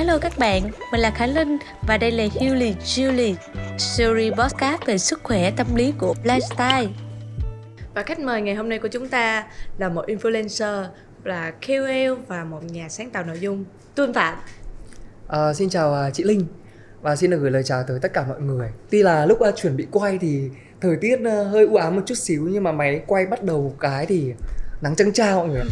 Hello các bạn, mình là Khánh Linh và đây là Julie Julie, series podcast về sức khỏe tâm lý của lifestyle. Và khách mời ngày hôm nay của chúng ta là một influencer, là KOL và một nhà sáng tạo nội dung, Tuân Phạm. À, xin chào à, chị Linh và xin được gửi lời chào tới tất cả mọi người. Tuy là lúc uh, chuẩn bị quay thì thời tiết uh, hơi u ám một chút xíu nhưng mà máy quay bắt đầu cái thì nắng trăng trao mọi người.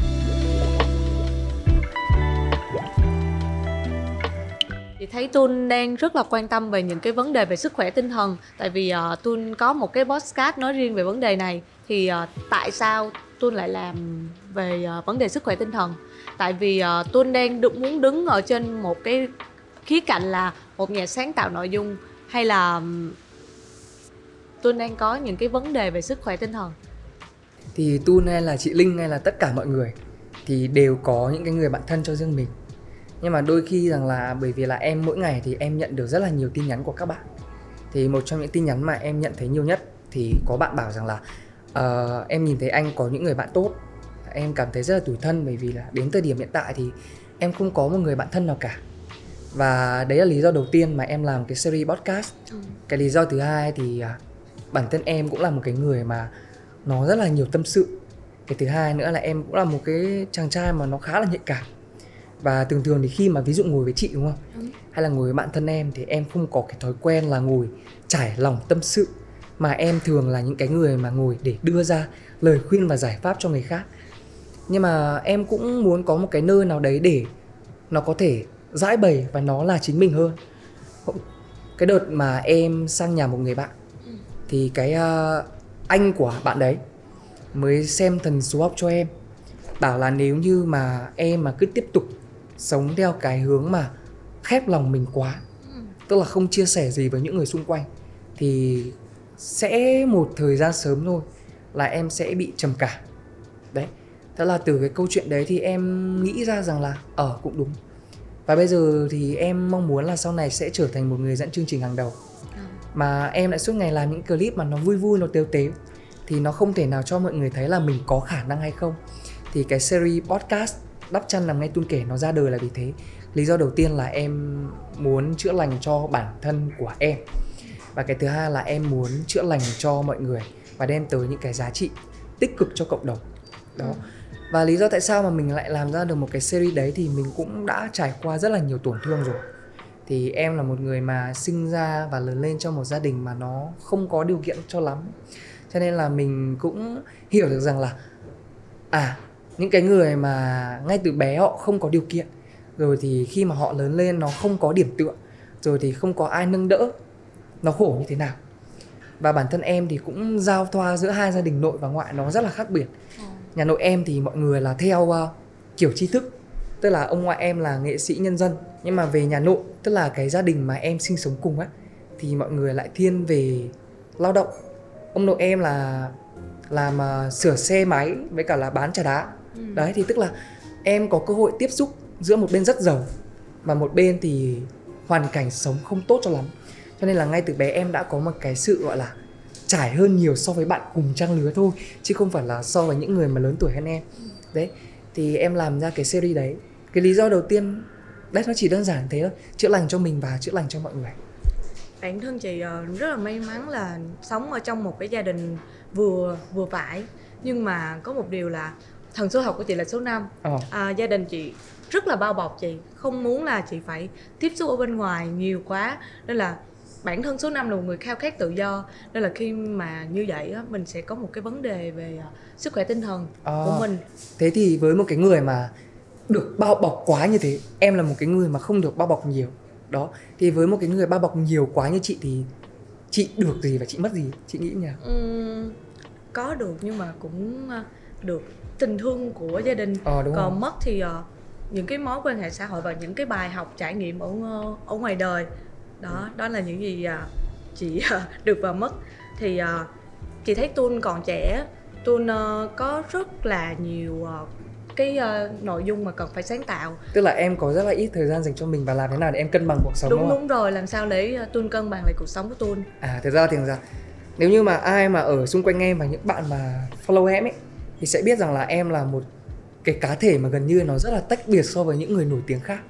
Thấy tun đang rất là quan tâm về những cái vấn đề về sức khỏe tinh thần. Tại vì uh, Tun có một cái podcast nói riêng về vấn đề này. Thì uh, tại sao tun lại làm về uh, vấn đề sức khỏe tinh thần? Tại vì uh, Tun đang được muốn đứng ở trên một cái khía cạnh là một nhà sáng tạo nội dung Hay là tun đang có những cái vấn đề về sức khỏe tinh thần? Thì Tun hay là chị Linh hay là tất cả mọi người thì đều có những cái người bạn thân cho riêng mình nhưng mà đôi khi rằng là bởi vì là em mỗi ngày thì em nhận được rất là nhiều tin nhắn của các bạn. Thì một trong những tin nhắn mà em nhận thấy nhiều nhất thì có bạn bảo rằng là uh, em nhìn thấy anh có những người bạn tốt. Em cảm thấy rất là tủi thân bởi vì là đến thời điểm hiện tại thì em không có một người bạn thân nào cả. Và đấy là lý do đầu tiên mà em làm cái series podcast. Ừ. cái lý do thứ hai thì uh, bản thân em cũng là một cái người mà nó rất là nhiều tâm sự. Cái thứ hai nữa là em cũng là một cái chàng trai mà nó khá là nhạy cảm và thường thường thì khi mà ví dụ ngồi với chị đúng không? Ừ. hay là ngồi với bạn thân em thì em không có cái thói quen là ngồi trải lòng tâm sự. Mà em thường là những cái người mà ngồi để đưa ra lời khuyên và giải pháp cho người khác. Nhưng mà em cũng muốn có một cái nơi nào đấy để nó có thể giải bày và nó là chính mình hơn. Cái đợt mà em sang nhà một người bạn ừ. thì cái uh, anh của bạn đấy mới xem thần số học cho em. Bảo là nếu như mà em mà cứ tiếp tục sống theo cái hướng mà khép lòng mình quá. Tức là không chia sẻ gì với những người xung quanh. Thì sẽ một thời gian sớm thôi là em sẽ bị trầm cảm. Đấy. Thế là từ cái câu chuyện đấy thì em nghĩ ra rằng là ở ờ, cũng đúng. Và bây giờ thì em mong muốn là sau này sẽ trở thành một người dẫn chương trình hàng đầu. Mà em lại suốt ngày làm những clip mà nó vui vui nó tếu tếu. Thì nó không thể nào cho mọi người thấy là mình có khả năng hay không. Thì cái series podcast đắp chăn làm ngay tuôn kể nó ra đời là vì thế. Lý do đầu tiên là em muốn chữa lành cho bản thân của em. Và cái thứ hai là em muốn chữa lành cho mọi người và đem tới những cái giá trị tích cực cho cộng đồng. Đó. Và lý do tại sao mà mình lại làm ra được một cái series đấy thì mình cũng đã trải qua rất là nhiều tổn thương rồi. Thì em là một người mà sinh ra và lớn lên trong một gia đình mà nó không có điều kiện cho lắm. Cho nên là mình cũng hiểu được rằng là à những cái người mà ngay từ bé họ không có điều kiện rồi thì khi mà họ lớn lên nó không có điểm tựa rồi thì không có ai nâng đỡ nó khổ như thế nào. Và bản thân em thì cũng giao thoa giữa hai gia đình nội và ngoại nó rất là khác biệt. Ừ. nhà nội em thì mọi người là theo uh, kiểu tri thức tức là ông ngoại em là nghệ sĩ nhân dân nhưng mà về nhà nội tức là cái gia đình mà em sinh sống cùng á thì mọi người lại thiên về lao động. Ông nội em là làm uh, sửa xe máy với cả là bán trà đá ừ. đấy thì tức là em có cơ hội tiếp xúc giữa một bên rất giàu và một bên thì hoàn cảnh sống không tốt cho lắm. Cho nên là ngay từ bé em đã có một cái sự gọi là trải hơn nhiều so với bạn cùng trang lứa thôi chứ không phải là so với những người mà lớn tuổi hơn em. Ừ. đấy thì em làm ra cái series đấy. Cái lý do đầu tiên đấy nó chỉ đơn giản thế thôi. Chữa lành cho mình và chữa lành cho mọi người. Bản thân chị ờ, rất là may mắn là sống ở trong một cái gia đình vừa vừa phải nhưng mà có một điều là thần số học của chị là số 5 ờ. à, gia đình chị rất là bao bọc chị không muốn là chị phải tiếp xúc ở bên ngoài nhiều quá. Nên là bản thân số 5 là một người khao khát tự do. Nên là khi mà như vậy á mình sẽ có một cái vấn đề về uh, sức khỏe tinh thần à, của mình. Thế thì với một cái người mà được bao bọc quá như thế em là một cái người mà không được bao bọc nhiều. Đó thì với một cái người bao bọc nhiều quá như chị thì chị được gì và chị mất gì? Chị nghĩ nhỉ uhm, có được nhưng mà cũng ờ, được tình thương của gia đình. Ờ, đúng còn rồi. mất thì uh, những cái mối quan hệ xã hội và những cái bài học trải nghiệm ở ở ngoài đời. Đó đó là những gì uh, chị uh, được và mất. Thì uh, chị thấy tuân còn trẻ tuân uh, có rất là nhiều uh, cái uh, nội dung mà cần phải sáng tạo. Tức là em có rất là ít thời gian dành cho mình và làm thế nào để em cân bằng cuộc sống đúng đúng, đúng rồi làm sao để uh, tuân cân bằng lại cuộc sống của tuân à thực ra thì ra nếu như mà ai mà ở xung quanh em và những bạn mà follow em ấy thì sẽ biết rằng là em là một cái cá thể mà gần như nó rất là tách biệt so với những người nổi tiếng khác.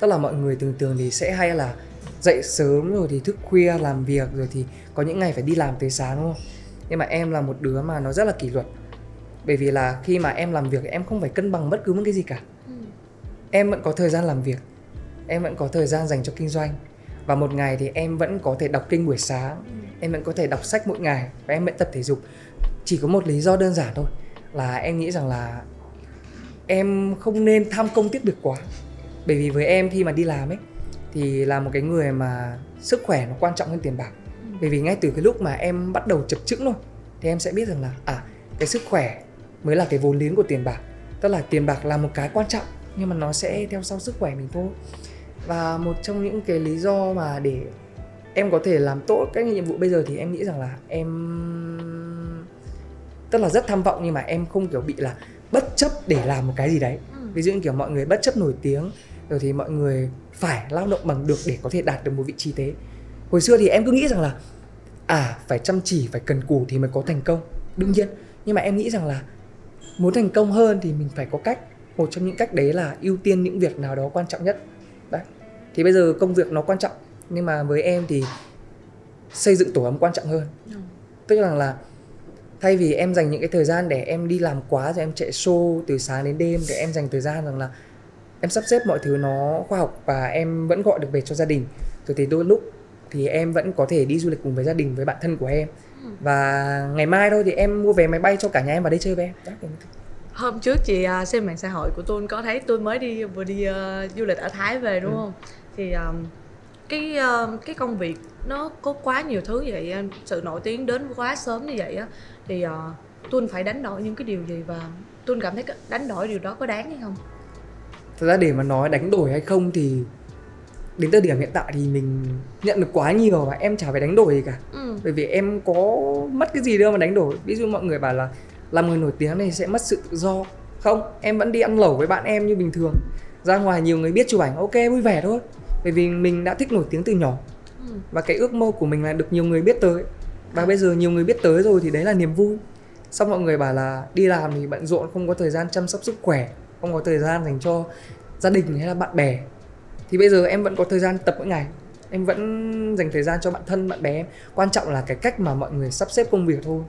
Tức là mọi người thường thường thì sẽ hay là dậy sớm rồi thì thức khuya làm việc rồi thì có những ngày phải đi làm tới sáng đúng không? Nhưng mà em là một đứa mà nó rất là kỷ luật. Bởi vì là khi mà em làm việc em không phải cân bằng bất cứ một cái gì cả. Ừ. em vẫn có thời gian làm việc. Em vẫn có thời gian dành cho kinh doanh. Và một ngày thì em vẫn có thể đọc kinh buổi sáng. Ừ. em vẫn có thể đọc sách mỗi ngày và em vẫn tập thể dục. Chỉ có một lý do đơn giản thôi là em nghĩ rằng là em không nên tham công tiếc việc quá. Bởi vì với em khi mà đi làm ấy, thì là một cái người mà sức khỏe nó quan trọng hơn tiền bạc. Bởi vì ngay từ cái lúc mà em bắt đầu chập chững thôi, thì em sẽ biết rằng là à cái sức khỏe mới là cái vốn liếng của tiền bạc. Tức là tiền bạc là một cái quan trọng, nhưng mà nó sẽ theo sau sức khỏe mình thôi. Và một trong những cái lý do mà để em có thể làm tốt các nhiệm vụ bây giờ thì em nghĩ rằng là em tức là rất tham vọng nhưng mà em không kiểu bị là bất chấp để làm một cái gì đấy. Ừ. ví dụ như kiểu mọi người bất chấp nổi tiếng rồi thì mọi người phải lao động bằng được để có thể đạt được một vị trí thế. Hồi xưa thì em cứ nghĩ rằng là à phải chăm chỉ phải cần cù thì mới có thành công. Đương nhiên nhưng mà em nghĩ rằng là muốn thành công hơn thì mình phải có cách. Một trong những cách đấy là ưu tiên những việc nào đó quan trọng nhất. Đấy. Thì bây giờ công việc nó quan trọng nhưng mà với em thì xây dựng tổ ấm quan trọng hơn. Ừ. tức là là thay vì em dành những cái thời gian để em đi làm quá rồi em chạy show từ sáng đến đêm để em dành thời gian rằng là em sắp xếp mọi thứ nó khoa học và em vẫn gọi được về cho gia đình rồi thì đôi lúc thì em vẫn có thể đi du lịch cùng với gia đình với bạn thân của em. Ừ. và ngày mai thôi thì em mua vé máy bay cho cả nhà em vào đây chơi với em. Hôm trước chị à, xem mạng xã hội của tôi có thấy tôi mới đi vừa đi uh, du lịch ở thái về đúng ừ. không? Thì um, cái uh, cái công việc nó có quá nhiều thứ vậy sự nổi tiếng đến quá sớm như vậy á thì uh, tuân phải đánh đổi những cái điều gì và tuân cảm thấy đánh đổi điều đó có đáng hay không? Thật ra để mà nói đánh đổi hay không thì đến thời điểm hiện tại thì mình nhận được quá nhiều và em chả phải đánh đổi gì cả. Ừ. bởi vì em có mất cái gì đâu mà đánh đổi. Ví dụ mọi người bảo là làm người nổi tiếng này sẽ mất sự tự do. Không em vẫn đi ăn lẩu với bạn em như bình thường. Ra ngoài nhiều người biết chụp ảnh ok vui vẻ thôi. Bởi vì mình đã thích nổi tiếng từ nhỏ. Ừ. và cái ước mơ của mình là được nhiều người biết tới và bây giờ nhiều người biết tới rồi thì đấy là niềm vui. Xong mọi người bảo là đi làm thì bận rộn không có thời gian chăm sóc sức khỏe không có thời gian dành cho gia đình hay là bạn bè. Thì bây giờ em vẫn có thời gian tập mỗi ngày. Em vẫn dành thời gian cho bạn thân bạn bè em. Quan trọng là cái cách mà mọi người sắp xếp công việc thôi.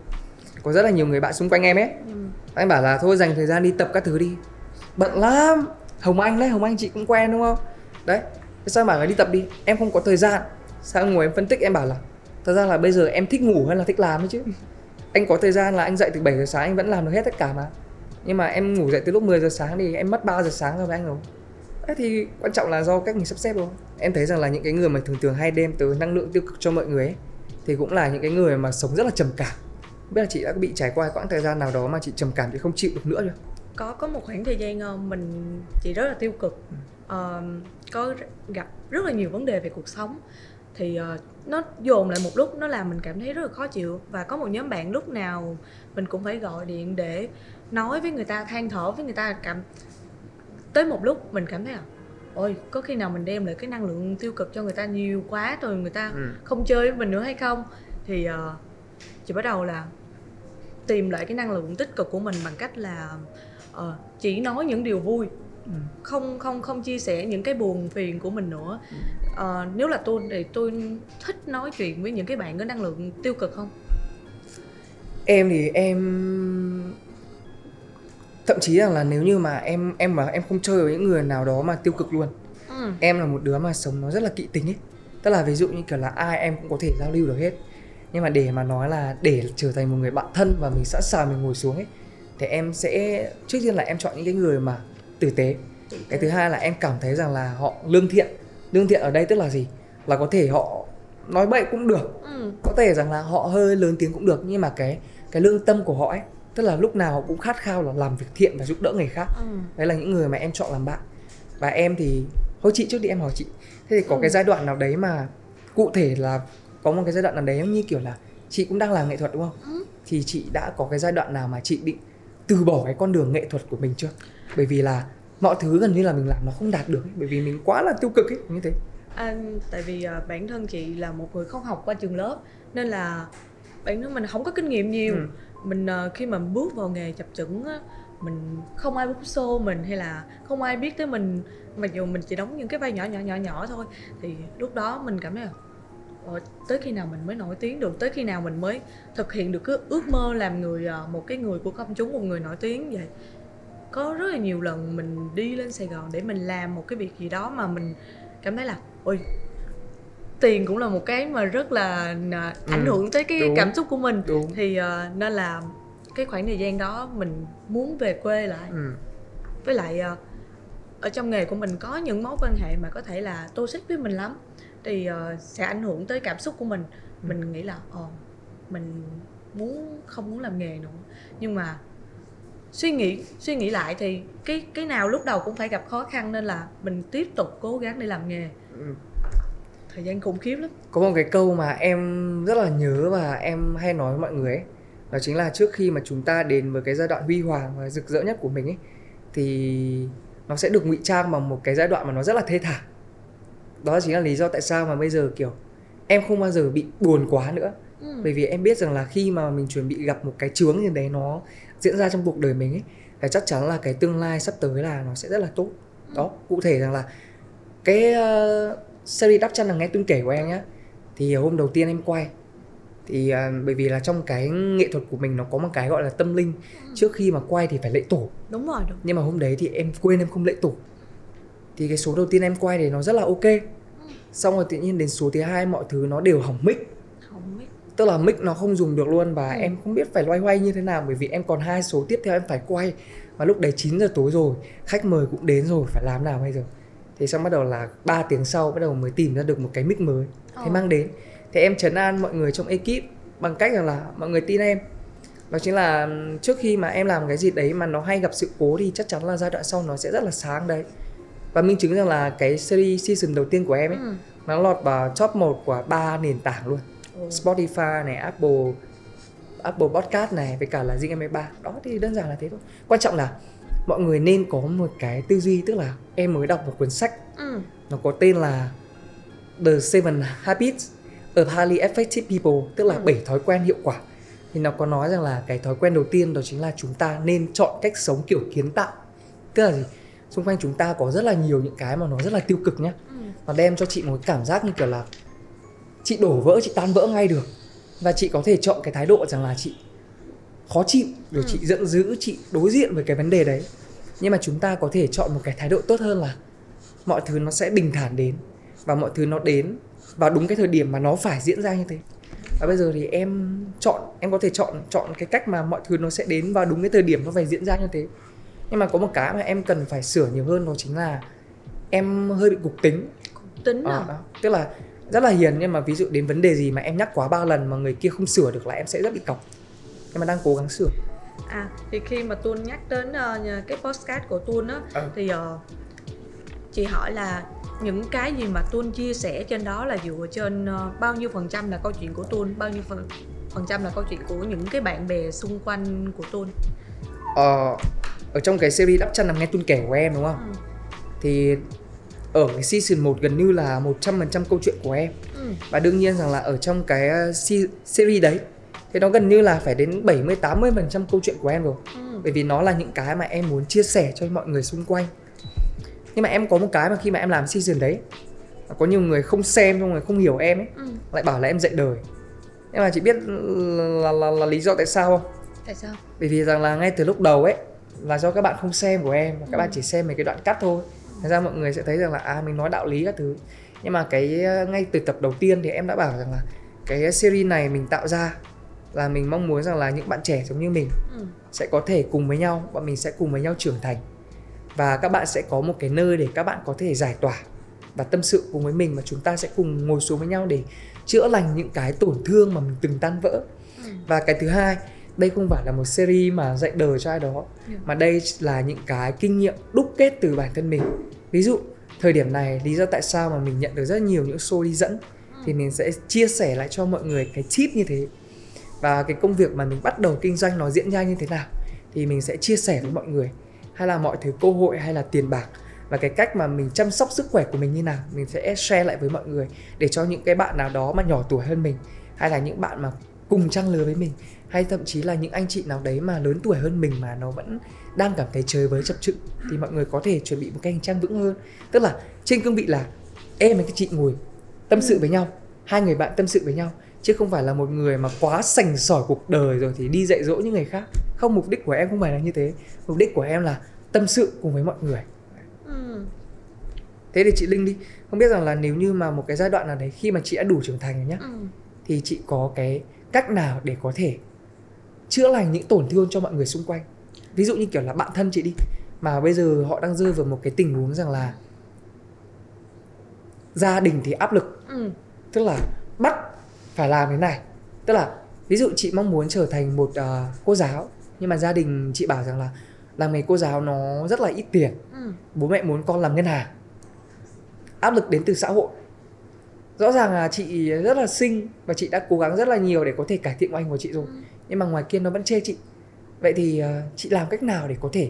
Có rất là nhiều người bạn xung quanh em ấy. Ừ. anh bảo là thôi dành thời gian đi tập các thứ đi. Bận lắm. Hồng anh đấy hồng anh chị cũng quen đúng không? Đấy. Thế sao bảo là đi tập đi. Em không có thời gian. Sao ngồi em phân tích em bảo là thật ra là bây giờ em thích ngủ hay là thích làm ấy chứ. Anh có thời gian là anh dậy từ 7 giờ sáng anh vẫn làm được hết tất cả mà. Nhưng mà em ngủ dậy từ lúc 10 giờ sáng thì em mất 3 giờ sáng rồi với anh rồi Thế thì quan trọng là do cách mình sắp xếp thôi em thấy rằng là những cái người mà thường thường hay đem tới năng lượng tiêu cực cho mọi người ấy thì cũng là những cái người mà sống rất là trầm cảm. Biết là chị đã bị trải qua quãng thời gian nào đó mà chị trầm cảm thì không chịu được nữa chưa? Có có một khoảng thời gian ờ, mình chị rất là tiêu cực. Uh, có gặp rất là nhiều vấn đề về cuộc sống thì uh, nó dồn lại một lúc nó làm mình cảm thấy rất là khó chịu và có một nhóm bạn lúc nào mình cũng phải gọi điện để nói với người ta than thở với người ta cảm tới một lúc mình cảm thấy à ôi có khi nào mình đem lại cái năng lượng tiêu cực cho người ta nhiều quá rồi người ta ừ. không chơi với mình nữa hay không thì uh, chị bắt đầu là tìm lại cái năng lượng tích cực của mình bằng cách là uh, chỉ nói những điều vui ừ. không không không chia sẻ những cái buồn phiền của mình nữa uh, nếu là tôi thì tôi thích nói chuyện với những cái bạn có năng lượng tiêu cực không? Em thì em thậm chí rằng là nếu như mà em em mà em không chơi với những người nào đó mà tiêu cực luôn. Ừ. em là một đứa mà sống nó rất là kỵ tính ấy. Tức là ví dụ như kiểu là ai em cũng có thể giao lưu được hết. Nhưng mà để mà nói là để trở thành một người bạn thân và mình sẵn sàng mình ngồi xuống ấy thì em sẽ trước tiên là em chọn những cái người mà tử tế. Cái thứ hai là em cảm thấy rằng là họ lương thiện lương thiện ở đây tức là gì là có thể họ nói bậy cũng được ừ. có thể rằng là họ hơi lớn tiếng cũng được nhưng mà cái cái lương tâm của họ ấy tức là lúc nào họ cũng khát khao là làm việc thiện và giúp đỡ người khác ừ. đấy là những người mà em chọn làm bạn và em thì thôi chị trước đi em hỏi chị thế thì có ừ. cái giai đoạn nào đấy mà cụ thể là có một cái giai đoạn nào đấy như kiểu là chị cũng đang làm nghệ thuật đúng không ừ. thì chị đã có cái giai đoạn nào mà chị định từ bỏ cái con đường nghệ thuật của mình chưa bởi vì là mọi thứ gần như là mình làm nó không đạt được ấy, bởi vì mình quá là tiêu cực ấy như thế. À, tại vì uh, bản thân chị là một người không học qua trường lớp nên là bản thân mình không có kinh nghiệm nhiều. Ừ. mình uh, khi mà bước vào nghề chập chững á, mình không ai bút xô mình hay là không ai biết tới mình mặc dù mình chỉ đóng những cái vai nhỏ nhỏ nhỏ nhỏ thôi thì lúc đó mình cảm thấy là Ờ, tới khi nào mình mới nổi tiếng được tới khi nào mình mới thực hiện được cái ước mơ làm người ờ, một cái người của công chúng một người nổi tiếng vậy có rất là nhiều lần mình đi lên Sài Gòn để mình làm một cái việc gì đó mà mình cảm thấy là ôi tiền cũng là một cái mà rất là ảnh ừ, hưởng tới cái đúng, cảm xúc của mình đúng. thì uh, nên là cái khoảng thời gian đó mình muốn về quê lại ừ. với lại uh, ở trong nghề của mình có những mối quan hệ mà có thể là tô xích với mình lắm thì uh, sẽ ảnh hưởng tới cảm xúc của mình ừ. mình nghĩ là ồ mình muốn không muốn làm nghề nữa nhưng mà suy nghĩ suy nghĩ lại thì cái cái nào lúc đầu cũng phải gặp khó khăn nên là mình tiếp tục cố gắng để làm nghề ừ. thời gian khủng khiếp lắm có một cái câu mà em rất là nhớ và em hay nói với mọi người ấy đó chính là trước khi mà chúng ta đến với cái giai đoạn huy hoàng và rực rỡ nhất của mình ấy thì nó sẽ được ngụy trang bằng một cái giai đoạn mà nó rất là thê thảm đó chính là lý do tại sao mà bây giờ kiểu em không bao giờ bị buồn quá nữa ừ. bởi vì em biết rằng là khi mà mình chuẩn bị gặp một cái chướng như đấy nó diễn ra trong cuộc đời mình ấy thì chắc chắn là cái tương lai sắp tới là nó sẽ rất là tốt. Ừ. đó cụ thể rằng là cái uh, series đắp chăn là nghe tuân kể của em nhé thì hôm đầu tiên em quay thì uh, bởi vì là trong cái nghệ thuật của mình nó có một cái gọi là tâm linh. Ừ. trước khi mà quay thì phải lễ tổ. Đúng rồi đúng. nhưng mà hôm đấy thì em quên em không lễ tổ. Thì cái số đầu tiên em quay thì nó rất là ok. Xong rồi tự nhiên đến số thứ hai mọi thứ nó đều hỏng mic. Hỏng mic tức là mic nó không dùng được luôn và ừ. em không biết phải loay hoay như thế nào bởi vì em còn hai số tiếp theo em phải quay và lúc đấy 9 giờ tối rồi khách mời cũng đến rồi phải làm nào bây giờ thì xong bắt đầu là 3 tiếng sau bắt đầu mới tìm ra được một cái mic mới thế oh. mang đến thì em trấn an mọi người trong ekip bằng cách rằng là mọi người tin em đó chính là trước khi mà em làm cái gì đấy mà nó hay gặp sự cố thì chắc chắn là giai đoạn sau nó sẽ rất là sáng đấy và minh chứng rằng là cái series season đầu tiên của em ấy ừ. nó lọt vào top 1 của ba nền tảng luôn ừ. Spotify này Apple Apple Podcast này với cả là Zing MP3 đó thì đơn giản là thế thôi. Quan trọng là mọi người nên có một cái tư duy tức là em mới đọc một cuốn sách. Ừ. nó có tên là The Seven Habits of Highly Effective People tức là ừ. 7 thói quen hiệu quả. Thì nó có nói rằng là cái thói quen đầu tiên đó chính là chúng ta nên chọn cách sống kiểu kiến tạo. Tức là gì? Xung quanh chúng ta có rất là nhiều những cái mà nó rất là tiêu cực nhá. Ừ. nó đem cho chị một cái cảm giác như kiểu là chị đổ vỡ chị tan vỡ ngay được. Và chị có thể chọn cái thái độ rằng là chị khó chịu rồi ừ. chị giận dữ chị đối diện với cái vấn đề đấy. Nhưng mà chúng ta có thể chọn một cái thái độ tốt hơn là mọi thứ nó sẽ bình thản đến và mọi thứ nó đến vào đúng cái thời điểm mà nó phải diễn ra như thế. Và bây giờ thì em chọn em có thể chọn chọn cái cách mà mọi thứ nó sẽ đến vào đúng cái thời điểm nó phải diễn ra như thế. Nhưng mà có một cái mà em cần phải sửa nhiều hơn đó chính là em hơi bị cục tính. Cục tính à, à? tức là rất là hiền nhưng mà ví dụ đến vấn đề gì mà em nhắc quá ba lần mà người kia không sửa được là em sẽ rất bị cọc nhưng mà đang cố gắng sửa à thì khi mà tuân nhắc đến uh, cái postcard của tuân á à. thì uh, chị hỏi là những cái gì mà tuân chia sẻ trên đó là dựa trên uh, bao nhiêu phần trăm là câu chuyện của tuân bao nhiêu phần phần trăm là câu chuyện của những cái bạn bè xung quanh của tuân ờ, ở trong cái series đắp chăn nằm nghe tuân kể của em đúng không ừ. thì ở cái season 1 gần như là 100% câu chuyện của em ừ. và đương nhiên rằng là ở trong cái uh, series đấy thì nó gần như là phải đến 70 80% câu chuyện của em rồi. Ừ. Bởi vì nó là những cái mà em muốn chia sẻ cho mọi người xung quanh. Nhưng mà em có một cái mà khi mà em làm season đấy có nhiều người không xem xong rồi không hiểu em ấy ừ. lại bảo là em dạy đời. Nhưng mà chị biết là, là, là, là lý do tại sao không? Tại sao? Bởi vì rằng là ngay từ lúc đầu ấy là do các bạn không xem của em các ừ. bạn chỉ xem mấy cái đoạn cắt thôi thành ra mọi người sẽ thấy rằng là à mình nói đạo lý các thứ nhưng mà cái ờ, ngay từ tập đầu tiên thì em đã bảo rằng là cái series này mình tạo ra là mình mong muốn rằng là những bạn trẻ giống như mình ừ. sẽ có thể cùng với nhau bọn mình sẽ cùng với nhau trưởng thành và các bạn sẽ có một cái nơi để các bạn có thể giải tỏa và tâm sự cùng với mình và chúng ta sẽ cùng ngồi xuống với nhau để chữa lành những cái tổn thương mà mình từng tan vỡ ừ. và cái thứ hai đây không phải là một series mà dạy đời cho ai đó yeah. mà đây là những cái kinh nghiệm đúc kết từ bản thân mình. Ví dụ thời điểm này lý do tại sao mà mình nhận được rất nhiều những show đi dẫn thì mình sẽ chia sẻ lại cho mọi người cái tip như thế. Và cái công việc mà mình bắt đầu kinh doanh nó diễn ra như thế nào thì mình sẽ chia sẻ với mọi người. Hay là mọi thứ cơ hội hay là tiền bạc và cái cách mà mình chăm sóc sức khỏe của mình như nào mình sẽ share lại với mọi người để cho những cái bạn nào đó mà nhỏ tuổi hơn mình hay là những bạn mà cùng trang lứa với mình hay thậm chí là những anh chị nào đấy mà lớn tuổi hơn mình mà nó vẫn đang cảm thấy chơi với chập chững thì mọi người có thể chuẩn bị một cái hành trang vững hơn. Tức là trên cương vị là em và cái chị ngồi tâm sự với nhau hai người bạn tâm sự với nhau chứ không phải là một người mà quá sành sỏi cuộc đời rồi thì đi dạy dỗ những người khác. Không mục đích của em không phải là như thế. Mục đích của em là tâm sự cùng với mọi người. Ừ. thế thì chị linh đi. Không biết rằng là nếu như mà một cái giai đoạn nào đấy khi mà chị đã đủ trưởng thành rồi nhá ừ. thì chị có cái cách nào để có thể chữa lành những tổn thương cho mọi người xung quanh. Ví dụ như kiểu là bạn thân chị đi mà bây giờ họ đang rơi vào một cái tình huống rằng là gia đình thì áp lực. Ừ. tức là bắt phải làm thế này. Tức là ví dụ chị mong muốn trở thành một uh, cô giáo nhưng mà gia đình chị bảo rằng là làm nghề cô giáo nó rất là ít tiền. Ừ. bố mẹ muốn con làm ngân hàng. Áp lực đến từ xã hội. Rõ ràng là chị rất là xinh và chị đã cố gắng rất là nhiều để có thể cải thiện ngoại hình của chị rồi. Ừ. nhưng mà ngoài kia nó vẫn chê chị. Vậy thì uh, chị làm cách nào để có thể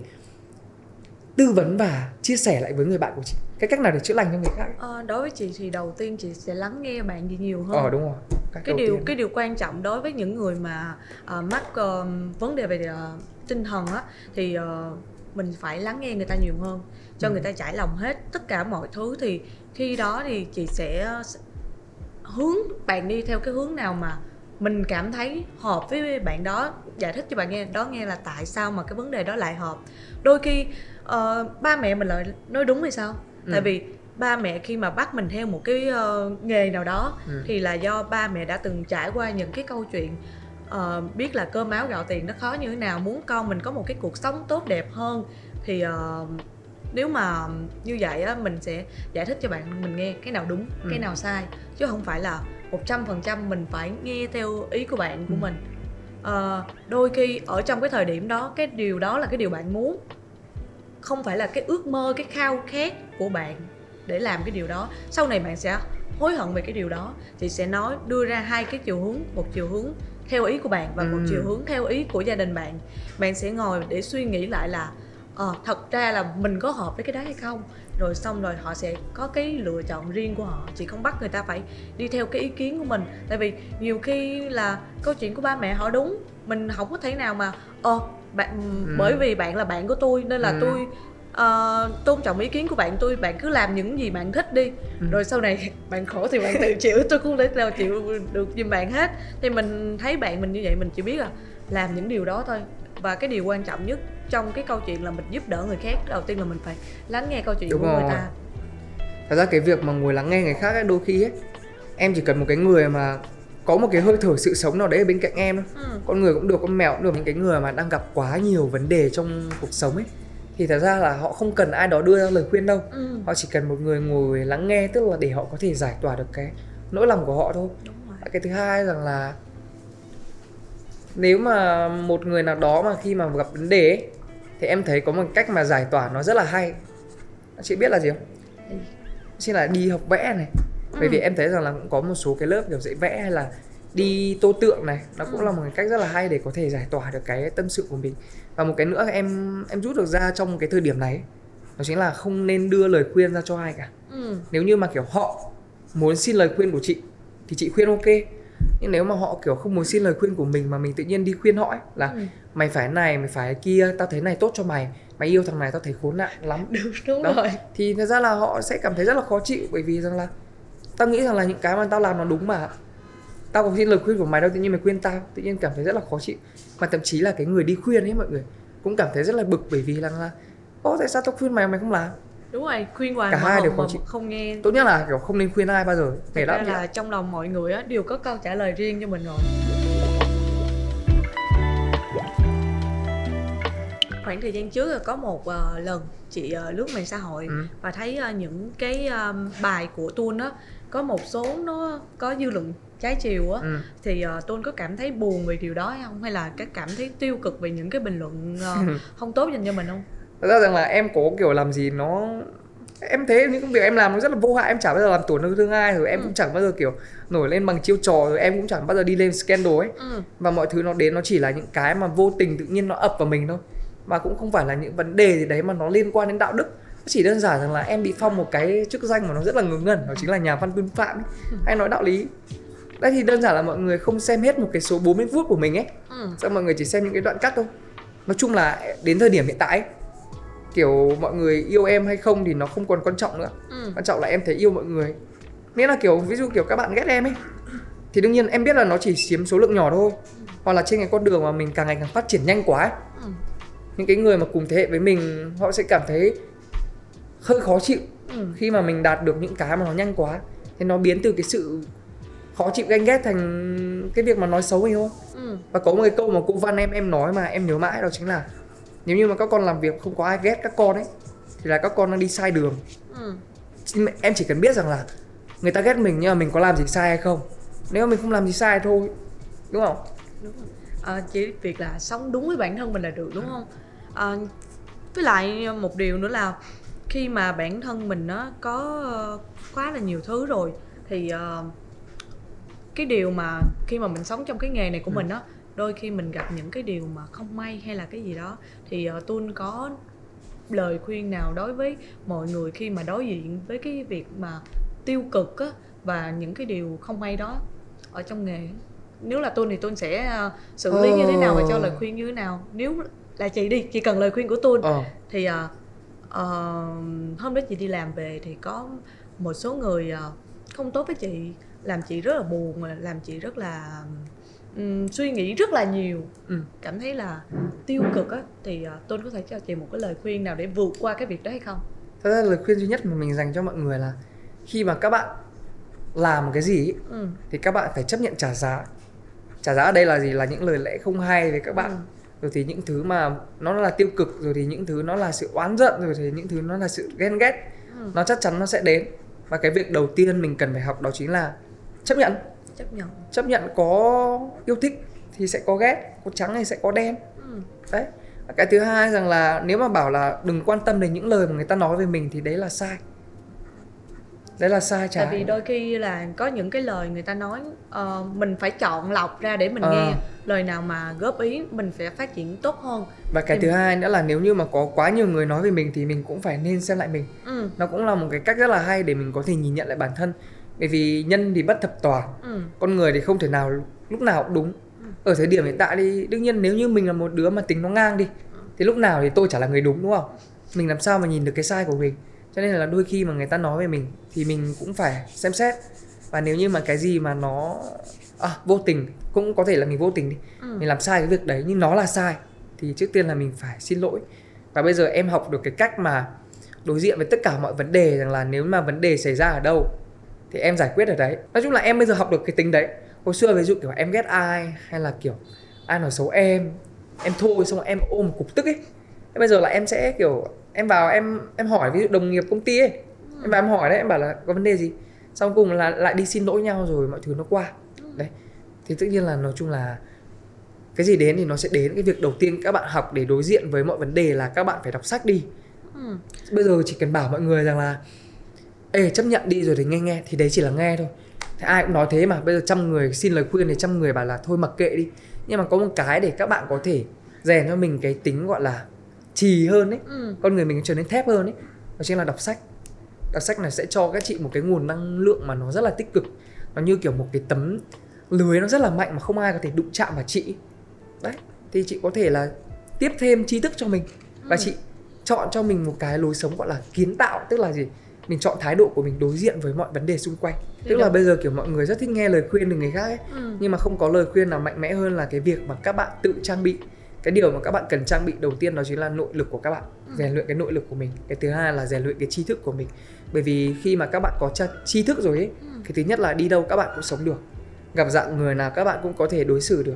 tư vấn và chia sẻ lại với người bạn của chị? Cái cách nào để chữa lành cho người khác ờ, đối với chị thì đầu tiên chị sẽ lắng nghe bạn gì nhiều hơn. Ờ đúng rồi. Cái, cái điều tiên. cái điều quan trọng đối với những người mà uh, mắc uh, vấn đề về uh, tinh thần á thì uh, mình phải lắng nghe người ta nhiều hơn cho ừ. người ta trải lòng hết tất cả mọi thứ. Thì khi đó thì chị sẽ hướng bạn đi theo cái hướng nào mà mình cảm thấy hợp với bạn đó giải thích cho bạn nghe đó nghe là tại sao mà cái vấn đề đó lại hợp đôi khi uh, ba mẹ mình lại nói đúng hay sao ừ. tại vì ba mẹ khi mà bắt mình theo một cái uh, nghề nào đó ừ. thì là do ba mẹ đã từng trải qua những cái câu chuyện uh, biết là cơm áo gạo tiền nó khó như thế nào muốn con mình có một cái cuộc sống tốt đẹp hơn thì uh, nếu mà như vậy á mình sẽ giải thích cho bạn mình nghe cái nào đúng ừ. cái nào sai chứ không phải là một trăm phần trăm mình phải nghe theo ý của bạn của ừ. mình à, đôi khi ở trong cái thời điểm đó cái điều đó là cái điều bạn muốn không phải là cái ước mơ cái khao khát của bạn để làm cái điều đó sau này bạn sẽ hối hận về cái điều đó chị sẽ nói đưa ra hai cái chiều hướng một chiều hướng theo ý của bạn và ừ. một chiều hướng theo ý của gia đình bạn bạn sẽ ngồi để suy nghĩ lại là ờ, thật ra là mình có hợp với cái đó hay không rồi xong rồi họ sẽ có cái lựa chọn riêng của họ chị không bắt người ta phải đi theo cái ý kiến của mình tại vì nhiều khi là câu chuyện của ba mẹ họ đúng mình không có thể nào mà ờ bạn ừ. bởi vì bạn là bạn của tôi nên là ừ. tôi uh, tôn trọng ý kiến của bạn tôi bạn cứ làm những gì bạn thích đi ừ. rồi sau này bạn khổ thì bạn tự chịu tôi không thể nào chịu được giùm bạn hết thì mình thấy bạn mình như vậy mình chỉ biết là làm những điều đó thôi và cái điều quan trọng nhất trong cái câu chuyện là mình giúp đỡ người khác đầu tiên là mình phải lắng nghe câu chuyện Đúng của rồi. người ta thật ra cái việc mà ngồi lắng nghe người khác ấy, đôi khi ấy em chỉ cần một cái người mà có một cái hơi thở sự sống nào đấy ở bên cạnh em thôi ừ. con người cũng được con mèo cũng được những cái người mà đang gặp quá nhiều vấn đề trong cuộc sống ấy thì thật ra là họ không cần ai đó đưa ra lời khuyên đâu ừ. họ chỉ cần một người ngồi lắng nghe tức là để họ có thể giải tỏa được cái nỗi lòng của họ thôi cái thứ hai rằng là nếu mà một người nào đó mà khi mà gặp vấn đề ấy, thì em thấy có một cách mà giải tỏa nó rất là hay. Chị biết là gì không? Xin là đi học vẽ này. Ừ. bởi vì em thấy rằng là cũng có một số cái lớp kiểu dạy vẽ hay là đi tô tượng này nó cũng ừ. là một cái cách rất là hay để có thể giải tỏa được cái tâm sự của mình. Và một cái nữa em em rút được ra trong cái thời điểm này đó chính là không nên đưa lời khuyên ra cho ai cả. Ừ. nếu như mà kiểu họ muốn xin lời khuyên của chị thì chị khuyên ok nhưng nếu mà họ kiểu không muốn xin lời khuyên của mình mà mình tự nhiên đi khuyên họ ấy là ừ. mày phải này mày phải kia tao thấy này tốt cho mày mày yêu thằng này tao thấy khốn nạn lắm. Đúng, đúng Đó. rồi. Thì thật ra là họ sẽ cảm thấy rất là khó chịu bởi vì rằng là tao nghĩ rằng là những cái mà tao làm nó đúng mà. Tao có xin lời khuyên của mày đâu tự nhiên mày khuyên tao tự nhiên cảm thấy rất là khó chịu. Mà thậm chí là cái người đi khuyên ấy mọi người cũng cảm thấy rất là bực bởi vì rằng là ô tại sao tao khuyên mày mày không làm đúng rồi khuyên hoài cả hai đều khó chịu. không nghe. Tốt nhất là kiểu không nên khuyên ai bao giờ để lắm là trong lòng mọi người á đều có câu trả lời riêng cho mình rồi. Khoảng thời gian trước có một uh, lần chị uh, lướt mạng xã hội ừ. và thấy uh, những cái um, bài của tuôn á có một số nó có dư luận trái chiều á ừ. thì uh, tôn có cảm thấy buồn về điều đó hay không? Hay là cái cảm thấy tiêu cực về những cái bình luận uh, không tốt dành cho mình không thật ra rằng là em có kiểu làm gì nó em thấy những công việc em làm nó rất là vô hại em chả bao giờ làm tổn thương ai rồi em ừ. cũng chẳng bao giờ kiểu nổi lên bằng chiêu trò rồi em cũng chẳng bao giờ đi lên scandal ấy ừ. và mọi thứ nó đến nó chỉ là những cái mà vô tình tự nhiên nó ập vào mình thôi mà cũng không phải là những vấn đề gì đấy mà nó liên quan đến đạo đức nó chỉ đơn giản rằng là em bị phong một cái chức danh mà nó rất là ngớ ngẩn đó chính là nhà văn tuyên phạm ấy. Ừ. hay nói đạo lý đây thì đơn giản là mọi người không xem hết một cái số 40 phút của mình ấy ừ. xong mọi người chỉ xem những cái đoạn cắt thôi nói chung là đến thời điểm hiện tại kiểu mọi người yêu em hay không thì nó không còn quan trọng nữa ừ. quan trọng là em thấy yêu mọi người nghĩa là kiểu ví dụ kiểu các bạn ghét em ấy thì đương nhiên em biết là nó chỉ chiếm số lượng nhỏ thôi hoặc là trên cái con đường mà mình càng ngày càng phát triển nhanh quá ấy. Ừ. những cái người mà cùng thế hệ với mình họ sẽ cảm thấy hơi khó chịu ừ. khi mà mình đạt được những cái mà nó nhanh quá thì nó biến từ cái sự khó chịu ganh ghét thành cái việc mà nói xấu mình thôi ừ. và có một cái câu mà cô văn em em nói mà em nhớ mãi đó chính là nếu như mà các con làm việc không có ai ghét các con ấy thì là các con đang đi sai đường ừ. em chỉ cần biết rằng là người ta ghét mình nhưng mà mình có làm gì sai hay không nếu mà mình không làm gì sai thôi đúng không đúng rồi. À, chỉ việc là sống đúng với bản thân mình là được đúng không à, với lại một điều nữa là khi mà bản thân mình nó có quá là nhiều thứ rồi thì uh, cái điều mà khi mà mình sống trong cái nghề này của ừ. mình á đôi khi mình gặp những cái điều mà không may hay là cái gì đó thì uh, tuân có lời khuyên nào đối với mọi người khi mà đối diện với cái việc mà tiêu cực á và những cái điều không may đó ở trong nghề? Nếu là tuân thì tuân sẽ uh, xử lý như thế nào và cho lời khuyên như thế nào? Nếu là chị đi chị cần lời khuyên của tuân ờ. thì uh, uh, hôm đó chị đi làm về thì có một số người uh, không tốt với chị làm chị rất là buồn làm chị rất là um, suy nghĩ rất là nhiều ừ. cảm thấy là tiêu cực á thì uh, tôi có thể cho chị một cái lời khuyên nào để vượt qua cái việc đó hay không thật ra lời khuyên duy nhất mà mình dành cho mọi người là khi mà các bạn làm một cái gì ừ. thì các bạn phải chấp nhận trả giá trả giá ở đây là gì là những lời lẽ không hay với các bạn ừ. rồi thì những thứ mà nó là tiêu cực rồi thì những thứ nó là sự oán giận rồi thì những thứ nó là sự ghen ghét ừ. nó chắc chắn nó sẽ đến và cái việc đầu tiên mình cần phải học đó chính là chấp nhận. Chấp nhận. Chấp nhận có yêu thích thì sẽ có ghét có trắng thì sẽ có đen. Ừ. đấy. Cái thứ hai rằng là nếu mà bảo là đừng quan tâm đến những lời mà người ta nói về mình thì đấy là sai. Đấy là sai trái. Tại vì đôi khi là có những cái lời người ta nói uh, mình phải chọn lọc ra để mình à. nghe. Lời nào mà góp ý mình sẽ phát triển tốt hơn. Và cái thì thứ mình... hai nữa là nếu như mà có quá nhiều người nói về mình thì mình cũng phải nên xem lại mình. Ừ. nó cũng là một cái cách rất là hay để mình có thể nhìn nhận lại bản thân bởi vì nhân thì bất thập toàn ừ. con người thì không thể nào lúc nào cũng đúng ừ. ở thời điểm hiện tại thì đương nhiên nếu như mình là một đứa mà tính nó ngang đi thì lúc nào thì tôi chả là người đúng đúng không mình làm sao mà nhìn được cái sai của mình cho nên là đôi khi mà người ta nói về mình thì mình cũng phải xem xét và nếu như mà cái gì mà nó à, vô tình cũng có thể là mình vô tình đi ừ. mình làm sai cái việc đấy nhưng nó là sai thì trước tiên là mình phải xin lỗi và bây giờ em học được cái cách mà đối diện với tất cả mọi vấn đề rằng là nếu mà vấn đề xảy ra ở đâu thì em giải quyết ở đấy. Nói chung là em bây giờ học được cái tính đấy. Hồi xưa ví dụ kiểu em ghét ai hay là kiểu ai nói xấu em em thôi xong rồi em ôm một cục tức ấy. Bây giờ là em sẽ kiểu em vào em em hỏi ví dụ đồng nghiệp công ty ấy. Em vào em hỏi đấy em bảo là có vấn đề gì? Xong cùng là lại đi xin lỗi nhau rồi mọi thứ nó qua. Đấy. Thì tự nhiên là nói chung là cái gì đến thì nó sẽ đến. Cái việc đầu tiên các bạn học để đối diện với mọi vấn đề là các bạn phải đọc sách đi. Ừ. bây giờ chỉ cần bảo mọi người rằng là ê chấp nhận đi rồi thì nghe nghe thì đấy chỉ là nghe thôi. Thì ai cũng nói thế mà bây giờ trăm người xin lời khuyên thì trăm người bảo là thôi mặc kệ đi. Nhưng mà có một cái để các bạn có thể rèn cho mình cái tính gọi là trì hơn ấy. Ừ. con người mình trở nên thép hơn ấy. Đó chính là đọc sách. Đọc sách này sẽ cho các chị một cái nguồn năng lượng mà nó rất là tích cực. Nó như kiểu một cái tấm lưới nó rất là mạnh mà không ai có thể đụng chạm vào chị. Đấy thì chị có thể là tiếp thêm tri thức cho mình. Và ừ. chị chọn cho mình một cái lối sống gọi là kiến tạo tức là gì mình chọn thái độ của mình đối diện với mọi vấn đề xung quanh. Tức là bây giờ kiểu mọi người rất thích nghe lời khuyên từ người khác ấy ừ. nhưng mà không có lời khuyên nào mạnh mẽ hơn là cái việc mà các bạn tự trang bị. Cái điều mà các bạn cần trang bị đầu tiên đó chính là nội lực của các bạn ừ. rèn luyện cái nội lực của mình. Cái thứ hai là rèn luyện cái tri thức của mình. Bởi vì khi mà các bạn có tri thức rồi ấy ừ. cái thứ nhất là đi đâu các bạn cũng sống được. Gặp dạng người nào các bạn cũng có thể đối xử được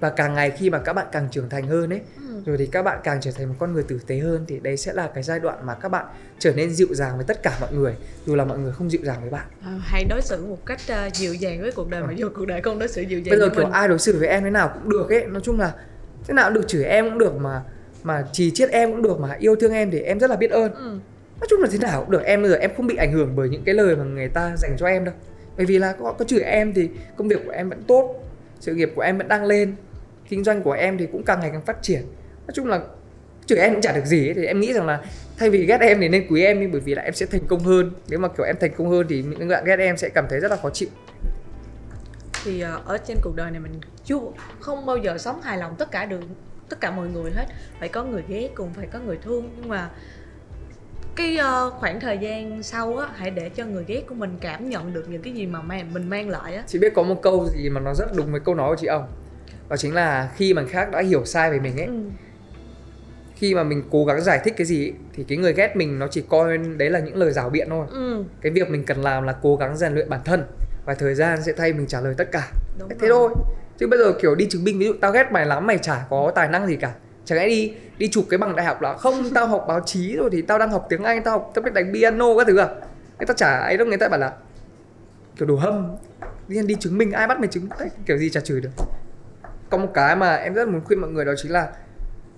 và càng ngày khi mà các bạn càng trưởng thành hơn ấy ừ. rồi thì các bạn càng trở thành một con người tử tế hơn thì đấy sẽ là cái giai đoạn mà các bạn trở nên dịu dàng với tất cả mọi người dù là mọi người không dịu dàng với bạn à, hãy đối xử một cách uh, dịu dàng với cuộc đời ừ. mà dù cuộc đời không đối xử dịu dàng bây giờ kiểu mình. ai đối xử với em thế nào cũng được ấy nói chung là thế nào cũng được chửi em cũng được mà mà chỉ chết em cũng được mà yêu thương em thì em rất là biết ơn ừ. nói chung là thế nào cũng được em bây giờ em không bị ảnh hưởng bởi những cái lời mà người ta dành cho em đâu bởi vì là có, có chửi em thì công việc của em vẫn tốt sự nghiệp của em vẫn đang lên kinh doanh của em thì cũng càng ngày càng phát triển. Nói chung là chửi em cũng chả được gì ấy, thì em nghĩ rằng là thay vì ghét em thì nên quý em đi bởi vì là em sẽ thành công hơn. Nếu mà kiểu em thành công hơn thì những bạn ghét em sẽ cảm thấy rất là khó chịu. Thì uh, ở trên cuộc đời này mình chưa không bao giờ sống hài lòng tất cả được tất cả mọi người hết. Phải có người ghét cũng phải có người thương. Nhưng mà cái uh, khoảng thời gian sau á hãy để cho người ghét của mình cảm nhận được những cái gì mà mình mang lại á. Chị biết có một câu gì mà nó rất đúng với câu nói của chị ông đó chính là khi mà khác đã hiểu sai về mình ấy. Ừ. khi mà mình cố gắng giải thích cái gì ấy, thì cái người ghét mình nó chỉ coi đấy là những lời rào biện thôi. Ừ. cái việc mình cần làm là cố gắng rèn luyện bản thân và thời gian sẽ thay mình trả lời tất cả. Đúng thế rồi. thôi. Chứ bây giờ kiểu đi chứng minh ví dụ tao ghét mày lắm mày chả có tài năng gì cả. Chẳng lẽ đi đi chụp cái bằng đại học là không tao học báo chí rồi thì tao đang học tiếng anh tao học tao biết đánh piano các thứ à? Người ta chả ấy đâu người ta bảo là kiểu đồ hâm. Đi đi chứng minh ai bắt mày chứng đấy, kiểu gì chả chửi được có một cái mà em rất muốn khuyên mọi người đó chính là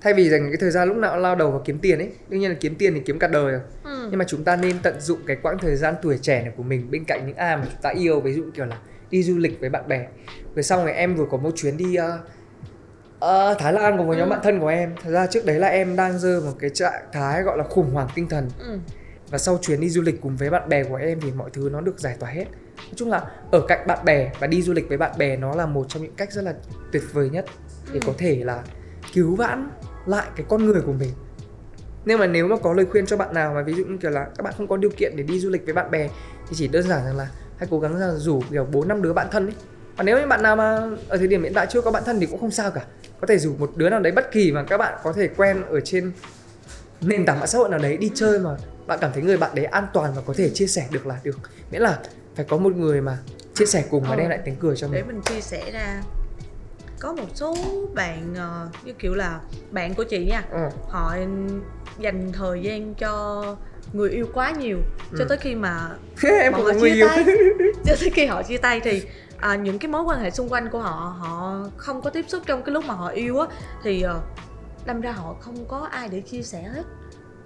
thay vì dành cái thời gian lúc nào lao đầu vào kiếm tiền ấy đương nhiên là kiếm tiền thì kiếm cả đời rồi ừ. nhưng mà chúng ta nên tận dụng cái quãng thời gian tuổi trẻ này của mình bên cạnh những ai mà chúng ta yêu ví dụ kiểu là đi du lịch với bạn bè rồi xong rồi em vừa có một chuyến đi uh, uh, Thái Lan cùng với nhóm ừ. bạn thân của em thật ra trước đấy là em đang rơi vào cái trạng thái gọi là khủng hoảng tinh thần ừ. và sau chuyến đi du lịch cùng với bạn bè của em thì mọi thứ nó được giải tỏa hết nói chung là ở cạnh bạn bè và đi du lịch với bạn bè nó là một trong những cách rất là tuyệt vời nhất để ừ. có thể là cứu vãn lại cái con người của mình. Nhưng mà nếu mà có lời khuyên cho bạn nào mà ví dụ như kiểu là các bạn không có điều kiện để đi du lịch với bạn bè thì chỉ đơn giản rằng là hãy cố gắng là rủ kiểu bốn năm đứa bạn thân ấy và nếu như bạn nào mà ở thời điểm hiện tại chưa có bạn thân thì cũng không sao cả. Có thể rủ một đứa nào đấy bất kỳ mà các bạn có thể quen ở trên nền tảng mạng xã hội nào đấy đi chơi mà bạn cảm thấy người bạn đấy an toàn và có thể chia sẻ được là được. Miễn là phải có một người mà chia sẻ cùng và ờ, đem lại tiếng cười cho mình để mình chia sẻ ra có một số bạn uh, như kiểu là bạn của chị nha ừ. họ dành thời gian cho người yêu quá nhiều ừ. cho tới khi mà em họ chia yêu. tay cho tới khi họ chia tay thì à, những cái mối quan hệ xung quanh của họ họ không có tiếp xúc trong cái lúc mà họ yêu á thì uh, đâm ra họ không có ai để chia sẻ hết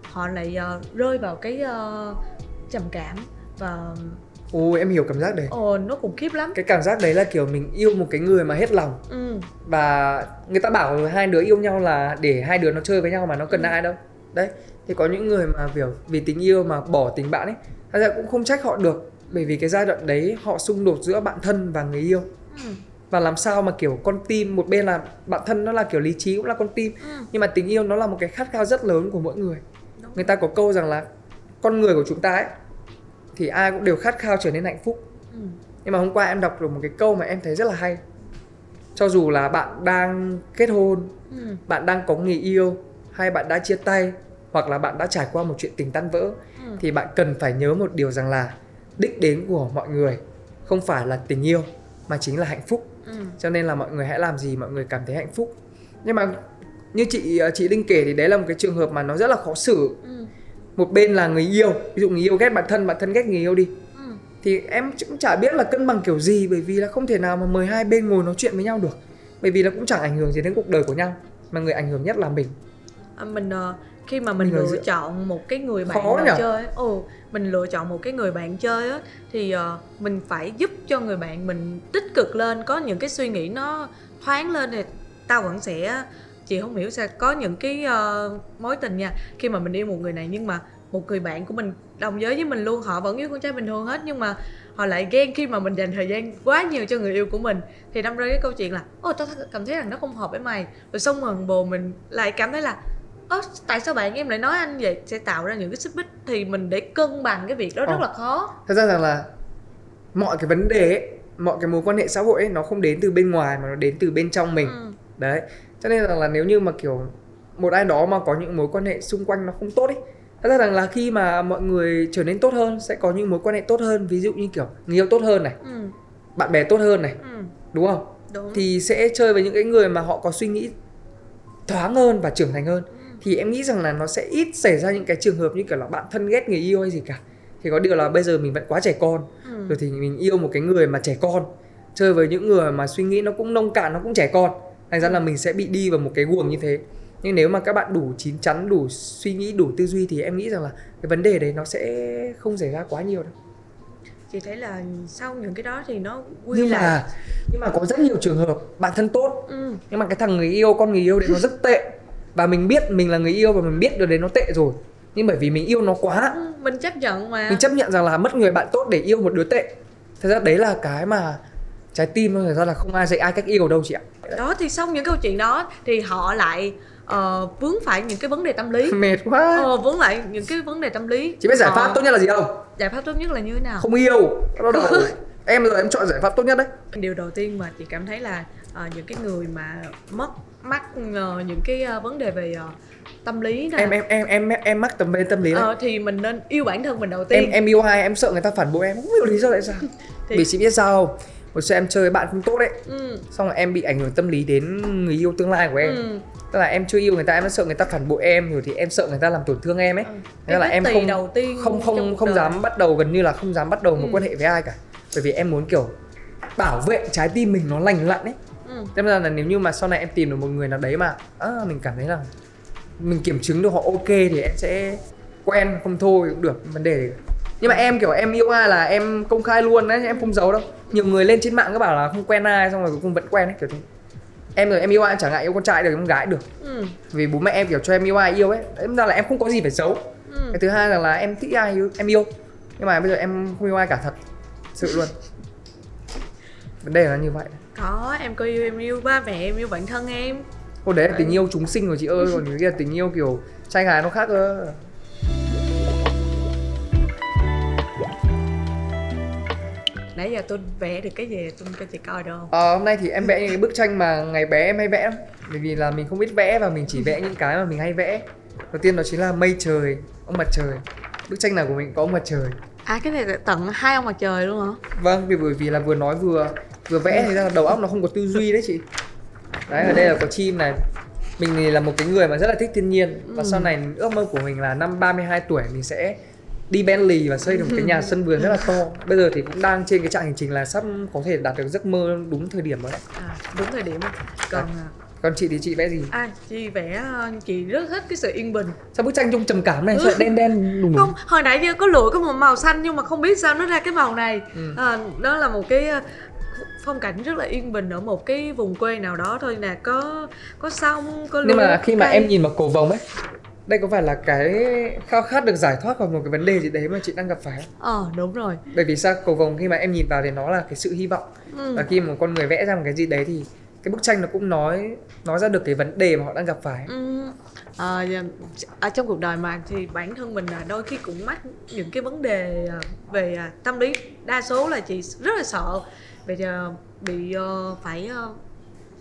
họ lại uh, rơi vào cái uh, trầm cảm và Ồ em hiểu cảm giác đấy Ồ nó khủng khiếp lắm Cái cảm giác đấy là kiểu mình yêu một cái người mà hết lòng ừ. Và người ta bảo hai đứa yêu nhau là để hai đứa nó chơi với nhau mà nó cần ừ. ai đâu Đấy Thì có những người mà kiểu vì tình yêu mà bỏ tình bạn ấy Thật ra cũng không trách họ được Bởi vì cái giai đoạn đấy họ xung đột giữa bạn thân và người yêu ừ. Và làm sao mà kiểu con tim Một bên là bạn thân nó là kiểu lý trí cũng là con tim ừ. Nhưng mà tình yêu nó là một cái khát khao rất lớn của mỗi người Đúng. Người ta có câu rằng là Con người của chúng ta ấy thì ai cũng đều khát khao trở nên hạnh phúc ừ. nhưng mà hôm qua em đọc được một cái câu mà em thấy rất là hay cho dù là bạn đang kết hôn ừ. bạn đang có người yêu hay bạn đã chia tay hoặc là bạn đã trải qua một chuyện tình tan vỡ ừ. thì bạn cần phải nhớ một điều rằng là đích đến của mọi người không phải là tình yêu mà chính là hạnh phúc ừ. cho nên là mọi người hãy làm gì mọi người cảm thấy hạnh phúc nhưng mà như chị chị linh kể thì đấy là một cái trường hợp mà nó rất là khó xử một bên là người yêu ví dụ người yêu ghét bạn thân bạn thân ghét người yêu đi. Ừ. thì em cũng chả biết là cân bằng kiểu gì bởi vì là không thể nào mà mời hai bên ngồi nói chuyện với nhau được. Bởi vì là cũng chẳng ảnh hưởng gì đến cuộc đời của nhau mà người ảnh hưởng nhất là mình. À, mình uh, khi mà mình, mình lựa chọn một cái người bạn Khó chơi ồ mình lựa chọn một cái người bạn chơi á thì uh, mình phải giúp cho người bạn mình tích cực lên có những cái suy nghĩ nó thoáng lên thì tao vẫn sẽ chị không hiểu sao có những cái uh, mối tình nha. Khi mà mình yêu một người này nhưng mà một người bạn của mình đồng giới với mình luôn họ vẫn yêu con trai bình thường hết nhưng mà họ lại ghen khi mà mình dành thời gian quá nhiều cho người yêu của mình. Thì đâm ra cái câu chuyện là ôi tao cảm thấy rằng nó không hợp với mày. Rồi xong rồi bồ mình lại cảm thấy là ơ tại sao bạn em lại nói anh vậy? Sẽ tạo ra những cái xích mích thì mình để cân bằng cái việc đó Ồ. rất là khó. Thật ra rằng là mọi cái vấn đề ấy, mọi cái mối quan hệ xã hội ấy nó không đến từ bên ngoài mà nó đến từ bên trong mình. Ừ. đấy cho nên rằng là nếu như mà kiểu một ai đó mà có những mối quan hệ xung quanh nó không tốt ấy thật ra rằng là khi mà mọi người trở nên tốt hơn sẽ có những mối quan hệ tốt hơn ví dụ như kiểu người yêu tốt hơn này ừ. bạn bè tốt hơn này ừ. đúng không đúng. thì sẽ chơi với những cái người mà họ có suy nghĩ thoáng hơn và trưởng thành hơn ừ. thì em nghĩ rằng là nó sẽ ít xảy ra những cái trường hợp như kiểu là bạn thân ghét người yêu hay gì cả thì có điều là bây giờ mình vẫn quá trẻ con ừ. rồi thì mình yêu một cái người mà trẻ con chơi với những người mà suy nghĩ nó cũng nông cạn nó cũng trẻ con thành ra là mình sẽ bị đi vào một cái guồng như thế. Nhưng nếu mà các bạn đủ chín chắn đủ suy nghĩ đủ tư duy thì em nghĩ rằng là cái vấn đề đấy nó sẽ không xảy ra quá nhiều đâu. Chị thấy là sau những cái đó thì nó quy nhưng lại. mà nhưng mà có rất nhiều trường hợp bạn thân tốt ừ. nhưng mà cái thằng người yêu con người yêu đấy nó rất tệ. Và mình biết mình là người yêu và mình biết được đấy nó tệ rồi. Nhưng bởi vì mình yêu nó quá. Ừ, mình chấp nhận mà. Mình chấp nhận rằng là mất người bạn tốt để yêu một đứa tệ. Thật ra đấy là cái mà trái tim thôi ra là không ai dạy ai cách yêu đâu chị ạ. Đó thì xong những câu chuyện đó thì họ lại uh, vướng phải những cái vấn đề tâm lý. Mệt quá. Ờ, vướng lại những cái vấn đề tâm lý. Chị biết giải pháp tốt nhất là gì không? giải pháp tốt nhất là như thế nào? Không yêu. Đó đầu em giờ em chọn giải pháp tốt nhất đấy. Điều đầu tiên mà chị cảm thấy là uh, những cái người mà mất mắc uh, những cái uh, vấn đề về uh, tâm lý nè. Em em em em em mắc tầm về tâm lý ờ, thì mình nên yêu bản thân mình đầu tiên. Em em yêu ai em sợ người ta phản bội em. Không hiểu lý do tại sao. Thì... vì chị biết sao không hồi xưa em chơi với bạn không tốt đấy ừ. xong rồi em bị ảnh hưởng tâm lý đến người yêu tương lai của em ừ. tức là em chưa yêu người ta em sợ người ta phản bội em rồi thì em sợ người ta làm tổn thương em ấy ừ. nên là em không đầu tiên không không không dám bắt đầu gần như là không dám bắt đầu một ừ. quan hệ với ai cả bởi vì em muốn kiểu bảo vệ trái tim mình nó lành lặn ấy ừ. Nên là nếu như mà sau này em tìm được một người nào đấy mà à, mình cảm thấy là mình kiểm chứng được họ ok thì em sẽ quen không thôi cũng được vấn đề nhưng mà em kiểu em yêu ai là em công khai luôn đấy em không giấu đâu. Nhiều người lên trên mạng các bảo là không quen ai xong rồi cuối cùng vẫn quen ấy kiểu thế. Em rồi em yêu ai chẳng ngại yêu con trai được con gái được. Ừ. vì bố mẹ em kiểu cho em yêu ai yêu ấy. Đấy ra là em không có gì phải giấu. Ừ. cái thứ hai là, là em thích ai yêu, em yêu. Nhưng mà bây giờ em không yêu ai cả thật sự luôn. Vấn đề là như vậy. Có em có yêu em yêu ba mẹ em yêu bản thân em. Ôi đấy là tình yêu chúng sinh rồi chị ơi còn cái kia tình yêu kiểu trai gái nó khác cơ nãy giờ tôi vẽ được cái gì tôi cho chị coi được không? Ờ, hôm nay thì em vẽ những cái bức tranh mà ngày bé em hay vẽ Bởi vì là mình không biết vẽ và mình chỉ vẽ những cái mà mình hay vẽ. Đầu tiên đó chính là mây trời, ông mặt trời. Bức tranh nào của mình có ông mặt trời. À cái này là tận hai ông mặt trời luôn hả? Vâng, vì bởi vì là vừa nói vừa vừa vẽ thì ra là đầu óc nó không có tư duy đấy chị. Đấy, ở đây là có chim này. Mình thì là một cái người mà rất là thích thiên nhiên. Và ừ. sau này ước mơ của mình là năm 32 tuổi mình sẽ đi Bentley và xây được một cái nhà sân vườn rất là to. Bây giờ thì cũng đang trên cái trạng hành trình là sắp có thể đạt được giấc mơ đúng thời điểm rồi đấy. À, đúng thời điểm còn à. à. còn chị thì chị vẽ gì? à chị vẽ ờ, chị rất thích cái sự yên bình. Sao bức tranh trông trầm cảm này? Sao đen đen đùng không hồi nãy giờ có lựa có một màu xanh nhưng mà không biết sao nó ra cái màu này. Ừ. à, đó là một cái ờ, phong cảnh rất là yên bình ở một cái vùng quê nào đó thôi nè. Có có sông có lúa nhưng mà khi mà cây. em nhìn vào cầu vồng ấy đây có phải là cái khao khát được giải thoát khỏi một cái vấn đề gì đấy mà chị đang gặp phải không? Ờ đúng rồi. Bởi vì sao cầu vồng khi mà em nhìn vào thì nó là cái sự hy vọng ừ. và khi một con người vẽ ra một cái gì đấy thì cái bức tranh nó cũng nói nói ra được cái vấn đề mà họ đang gặp phải. Ừ. À, ở trong cuộc đời mà thì bản thân mình là đôi khi cũng mắc những cái vấn đề à, về à, tâm lý đa số là chị rất là sợ bây giờ bị uh, phải uh,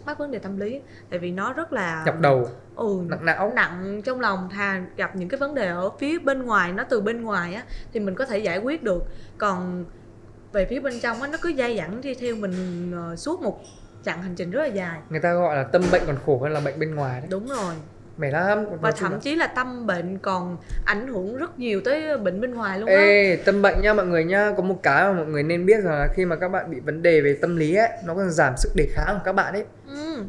mắc vấn đề tâm lý. Tại vì nó rất là nhập đầu ừ, nặng não. nặng trong lòng thà gặp những cái vấn đề ở phía bên ngoài nó từ bên ngoài á thì mình có thể giải quyết được. Còn về phía bên trong á nó cứ dai dẳng đi theo mình uh, suốt một chặng hành trình rất là dài. Người ta gọi là tâm bệnh còn khổ hơn là bệnh bên ngoài đấy. Đúng rồi. Mệt lắm. Và thậm chí là tâm bệnh còn ảnh hưởng rất nhiều tới bệnh bên ngoài luôn á. Tâm bệnh nha mọi người nha. Có một cái mà mọi người nên biết là khi mà các bạn bị vấn đề về tâm lý ấy nó còn giảm sức đề kháng của các bạn ấy.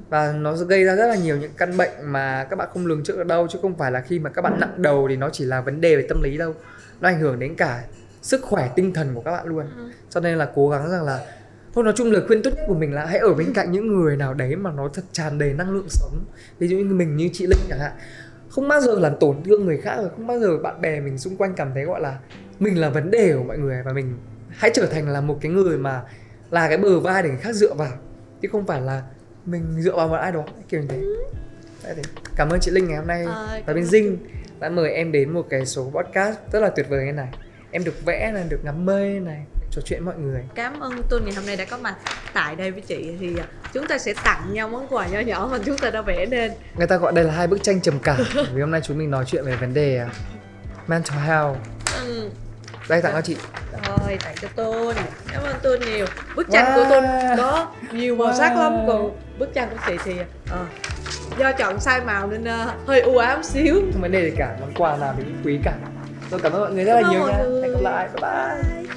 Và nó gây ra rất là nhiều những căn bệnh mà các bạn không lường trước được đâu chứ không phải là khi mà các bạn nặng đầu thì nó chỉ là vấn đề về tâm lý đâu. Nó ảnh hưởng đến cả sức khỏe tinh thần của các bạn luôn. Ừ. cho nên là cố gắng rằng là thôi nói chung lời khuyên tốt nhất của mình là hãy ở bên cạnh những người nào đấy mà nó thật tràn đầy năng lượng sống. Ví dụ như mình như chị linh chẳng hạn. Không bao giờ làm tổn thương người khác rồi không bao giờ bạn bè mình xung quanh cảm thấy gọi là mình là vấn đề của mọi người. Và mình hãy trở thành là một cái người mà là cái bờ vai để người khác dựa vào chứ không phải là mình dựa vào một ai đó kiểu như thế. Đấy, cảm ơn chị linh ngày hôm nay à, và bên dinh đã mời em đến một cái số podcast rất là tuyệt vời như này. Em được vẽ này được ngắm mây này trò chuyện mọi người. Cảm ơn tôi ngày hôm nay đã có mặt tại đây với chị. Thì à, chúng ta sẽ tặng nhau món quà nhỏ nhỏ mà chúng ta đã vẽ nên. Người ta gọi đây là hai bức tranh trầm cảm vì hôm nay chúng mình nói chuyện về vấn đề à, mental health. Ừ. đây tặng cho chị. Rồi tặng cho tôi cảm ơn tôi nhiều. Bức tranh wow. của tôi có nhiều màu wow. sắc lắm còn bức tranh của chị thì uh, do chọn sai màu nên uh, hơi u ám xíu. Vấn đề gì cả món quà nào thì cũng quý cả. Tôi cảm ơn mọi người rất là nhiều nha. hẹn gặp lại. Bye. Bye